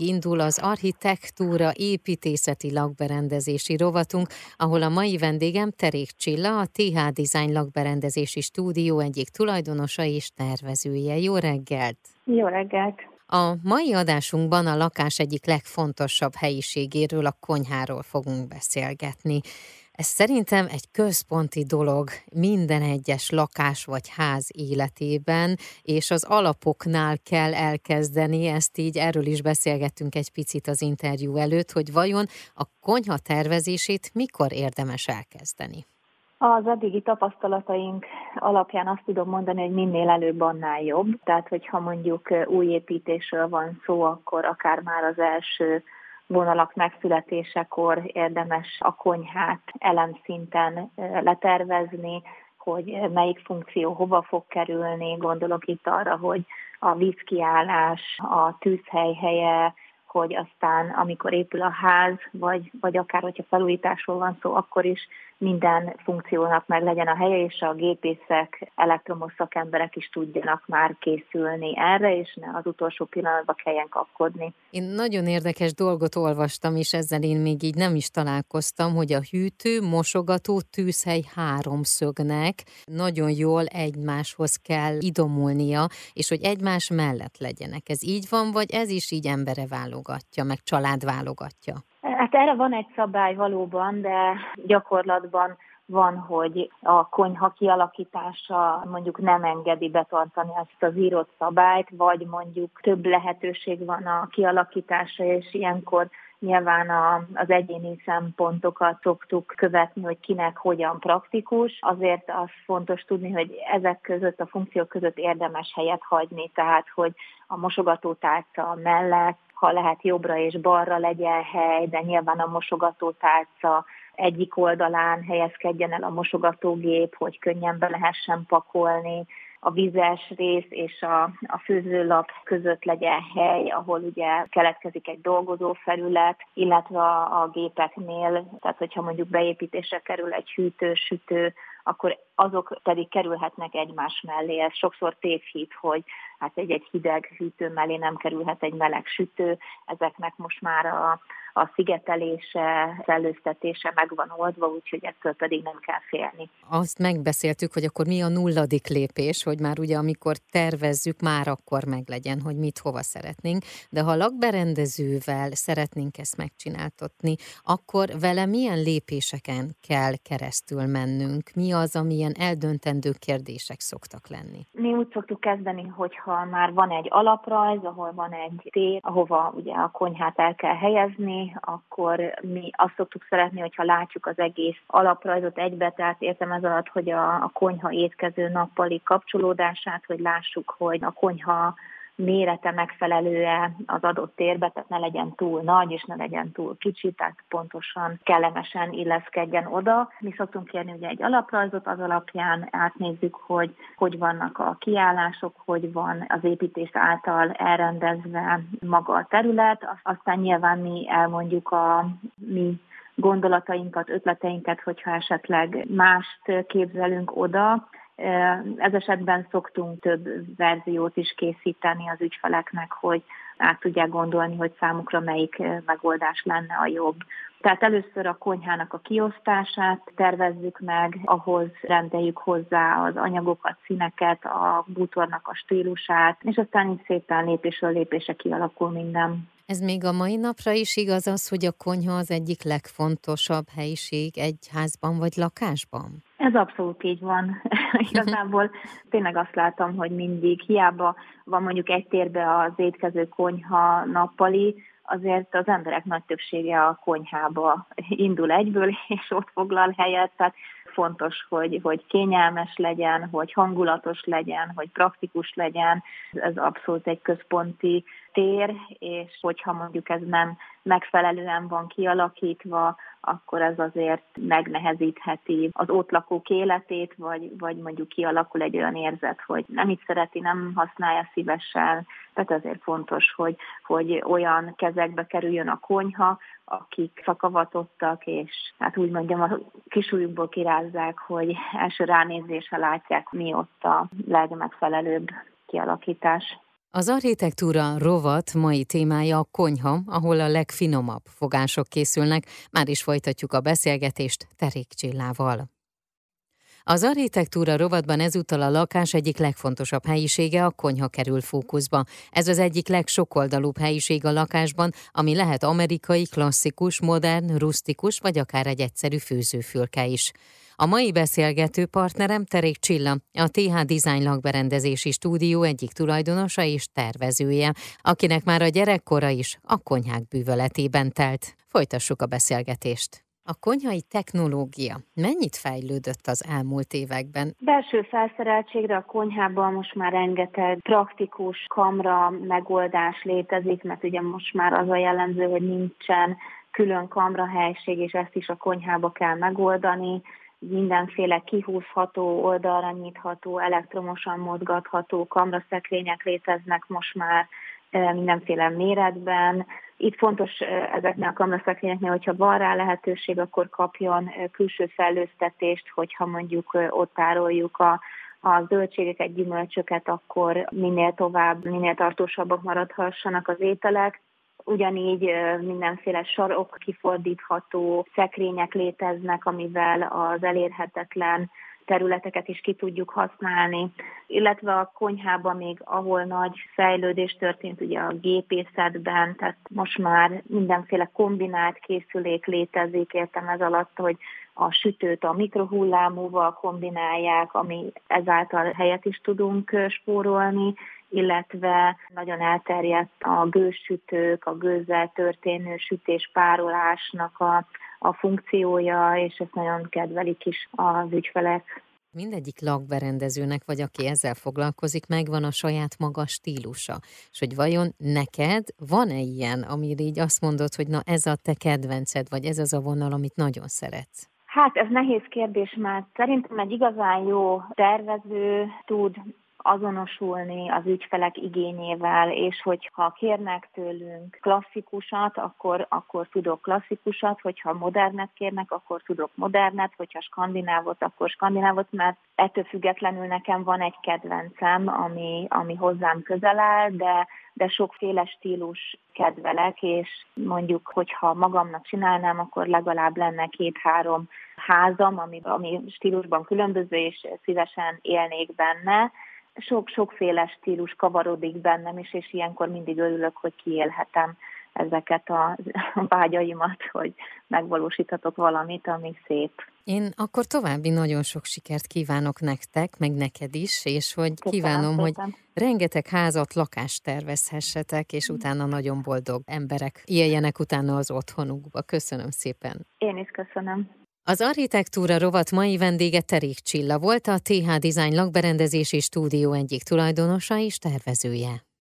Indul az architektúra építészeti lakberendezési rovatunk, ahol a mai vendégem Terék Csilla, a TH Design lakberendezési stúdió egyik tulajdonosa és tervezője. Jó reggelt! Jó reggelt! A mai adásunkban a lakás egyik legfontosabb helyiségéről, a konyháról fogunk beszélgetni. Ez szerintem egy központi dolog minden egyes lakás vagy ház életében, és az alapoknál kell elkezdeni, ezt így erről is beszélgettünk egy picit az interjú előtt, hogy vajon a konyha tervezését mikor érdemes elkezdeni. Az eddigi tapasztalataink alapján azt tudom mondani, hogy minél előbb annál jobb. Tehát, hogyha mondjuk új építésről van szó, akkor akár már az első vonalak megszületésekor érdemes a konyhát elemszinten letervezni, hogy melyik funkció hova fog kerülni, gondolok itt arra, hogy a vízkiállás, a tűzhely helye, hogy aztán amikor épül a ház, vagy, vagy akár hogyha felújításról van szó, akkor is minden funkciónak meg legyen a helye, és a gépészek, elektromos szakemberek is tudjanak már készülni erre, és ne az utolsó pillanatban kelljen kapkodni. Én nagyon érdekes dolgot olvastam, és ezzel én még így nem is találkoztam, hogy a hűtő, mosogató, tűzhely háromszögnek nagyon jól egymáshoz kell idomulnia, és hogy egymás mellett legyenek. Ez így van, vagy ez is így embere válogatja, meg család válogatja? Hát erre van egy szabály valóban, de gyakorlatban van, hogy a konyha kialakítása mondjuk nem engedi betartani ezt az írott szabályt, vagy mondjuk több lehetőség van a kialakítása, és ilyenkor nyilván a, az egyéni szempontokat szoktuk követni, hogy kinek hogyan praktikus. Azért az fontos tudni, hogy ezek között, a funkciók között érdemes helyet hagyni, tehát hogy a mosogatótárca mellett ha lehet jobbra és balra legyen hely, de nyilván a mosogatótárca egyik oldalán helyezkedjen el a mosogatógép, hogy könnyen be lehessen pakolni, a vizes rész és a, a főzőlap között legyen hely, ahol ugye keletkezik egy dolgozó felület, illetve a, a gépeknél, tehát hogyha mondjuk beépítésre kerül egy hűtő, sütő, akkor azok pedig kerülhetnek egymás mellé. Ez sokszor tévhit, hogy hát egy-egy hideg hűtő mellé nem kerülhet egy meleg sütő. Ezeknek most már a, a szigetelése, szellőztetése meg van oldva, úgyhogy ettől pedig nem kell félni. Azt megbeszéltük, hogy akkor mi a nulladik lépés, hogy már ugye amikor tervezzük, már akkor meglegyen, hogy mit hova szeretnénk, de ha lakberendezővel szeretnénk ezt megcsináltatni, akkor vele milyen lépéseken kell keresztül mennünk? Mi az, amilyen eldöntendő kérdések szoktak lenni? Mi úgy szoktuk kezdeni, hogyha már van egy alaprajz, ahol van egy tér, ahova ugye a konyhát el kell helyezni, akkor mi azt szoktuk szeretni, hogyha látjuk az egész alaprajzot egybe, tehát értem ez alatt, hogy a, a konyha étkező nappali kapcsolódását, hogy lássuk, hogy a konyha mérete megfelelőe az adott térbe, tehát ne legyen túl nagy, és ne legyen túl kicsi, tehát pontosan kellemesen illeszkedjen oda. Mi szoktunk kérni ugye egy alaprajzot, az alapján átnézzük, hogy hogy vannak a kiállások, hogy van az építés által elrendezve maga a terület, aztán nyilván mi elmondjuk a mi gondolatainkat, ötleteinket, hogyha esetleg mást képzelünk oda, ez esetben szoktunk több verziót is készíteni az ügyfeleknek, hogy át tudják gondolni, hogy számukra melyik megoldás lenne a jobb. Tehát először a konyhának a kiosztását tervezzük meg, ahhoz rendeljük hozzá az anyagokat, színeket, a bútornak a stílusát, és aztán így szépen lépésről lépésre kialakul minden. Ez még a mai napra is igaz az, hogy a konyha az egyik legfontosabb helyiség egy házban vagy lakásban? Ez abszolút így van. Igazából tényleg azt látom, hogy mindig hiába van mondjuk egy térbe az étkező konyha nappali, azért az emberek nagy többsége a konyhába indul egyből, és ott foglal helyet, tehát fontos, hogy, hogy kényelmes legyen, hogy hangulatos legyen, hogy praktikus legyen. Ez abszolút egy központi tér, és hogyha mondjuk ez nem megfelelően van kialakítva, akkor ez azért megnehezítheti az ott lakók életét, vagy, vagy mondjuk kialakul egy olyan érzet, hogy nem itt szereti, nem használja szívesen. Tehát azért fontos, hogy, hogy olyan kezekbe kerüljön a konyha, akik szakavatottak, és hát úgy mondjam, a kisújukból kirázzák, hogy első ránézésre látják, mi ott a legmegfelelőbb kialakítás. Az architektúra rovat mai témája a konyha, ahol a legfinomabb fogások készülnek. Már is folytatjuk a beszélgetést Terék Csillával. Az architektúra rovatban ezúttal a lakás egyik legfontosabb helyisége a konyha kerül fókuszba. Ez az egyik legsokoldalúbb helyiség a lakásban, ami lehet amerikai, klasszikus, modern, rustikus vagy akár egy egyszerű főzőfülke is. A mai beszélgető partnerem Terék Csilla, a TH Design lakberendezési stúdió egyik tulajdonosa és tervezője, akinek már a gyerekkora is a konyhák bűvöletében telt. Folytassuk a beszélgetést. A konyhai technológia mennyit fejlődött az elmúlt években? Belső felszereltségre a konyhában most már rengeteg praktikus kamra megoldás létezik, mert ugye most már az a jellemző, hogy nincsen külön kamrahelység, és ezt is a konyhába kell megoldani mindenféle kihúzható, oldalra nyitható, elektromosan mozgatható kamraszekrények léteznek most már mindenféle méretben. Itt fontos ezeknél a kamraszekrényeknél, hogyha van rá lehetőség, akkor kapjon külső fellőztetést, hogyha mondjuk ott tároljuk a a zöldségeket, gyümölcsöket, akkor minél tovább, minél tartósabbak maradhassanak az ételek. Ugyanígy mindenféle sarok kifordítható szekrények léteznek, amivel az elérhetetlen területeket is ki tudjuk használni, illetve a konyhában még, ahol nagy fejlődés történt ugye a gépészetben, tehát most már mindenféle kombinált készülék létezik, értem ez alatt, hogy a sütőt a mikrohullámúval kombinálják, ami ezáltal helyet is tudunk spórolni, illetve nagyon elterjedt a gőzsütők, a gőzzel történő sütés párolásnak a, a funkciója, és ezt nagyon kedvelik is az ügyfelek. Mindegyik lakberendezőnek, vagy aki ezzel foglalkozik, megvan a saját maga stílusa. És hogy vajon neked van-e ilyen, amire így azt mondod, hogy na ez a te kedvenced, vagy ez az a vonal, amit nagyon szeretsz? Hát ez nehéz kérdés, mert szerintem egy igazán jó tervező tud azonosulni az ügyfelek igényével, és hogyha kérnek tőlünk klasszikusat, akkor, akkor tudok klasszikusat, hogyha modernet kérnek, akkor tudok modernet, hogyha skandinávot, akkor skandinávot, mert ettől függetlenül nekem van egy kedvencem, ami, ami hozzám közel áll, de, de sokféle stílus kedvelek, és mondjuk, hogyha magamnak csinálnám, akkor legalább lenne két-három házam, ami, ami stílusban különböző, és szívesen élnék benne, sok-sokféle stílus kavarodik bennem is, és ilyenkor mindig örülök, hogy kiélhetem ezeket a vágyaimat, hogy megvalósíthatok valamit, ami szép. Én akkor további nagyon sok sikert kívánok nektek, meg neked is, és hogy Köszönöm kívánom, szépen. hogy rengeteg házat, lakást tervezhessetek, és utána nagyon boldog emberek éljenek utána az otthonukba. Köszönöm szépen. Én is köszönöm. Az architektúra rovat mai vendége Terék Csilla volt, a TH Design lakberendezési stúdió egyik tulajdonosa és tervezője.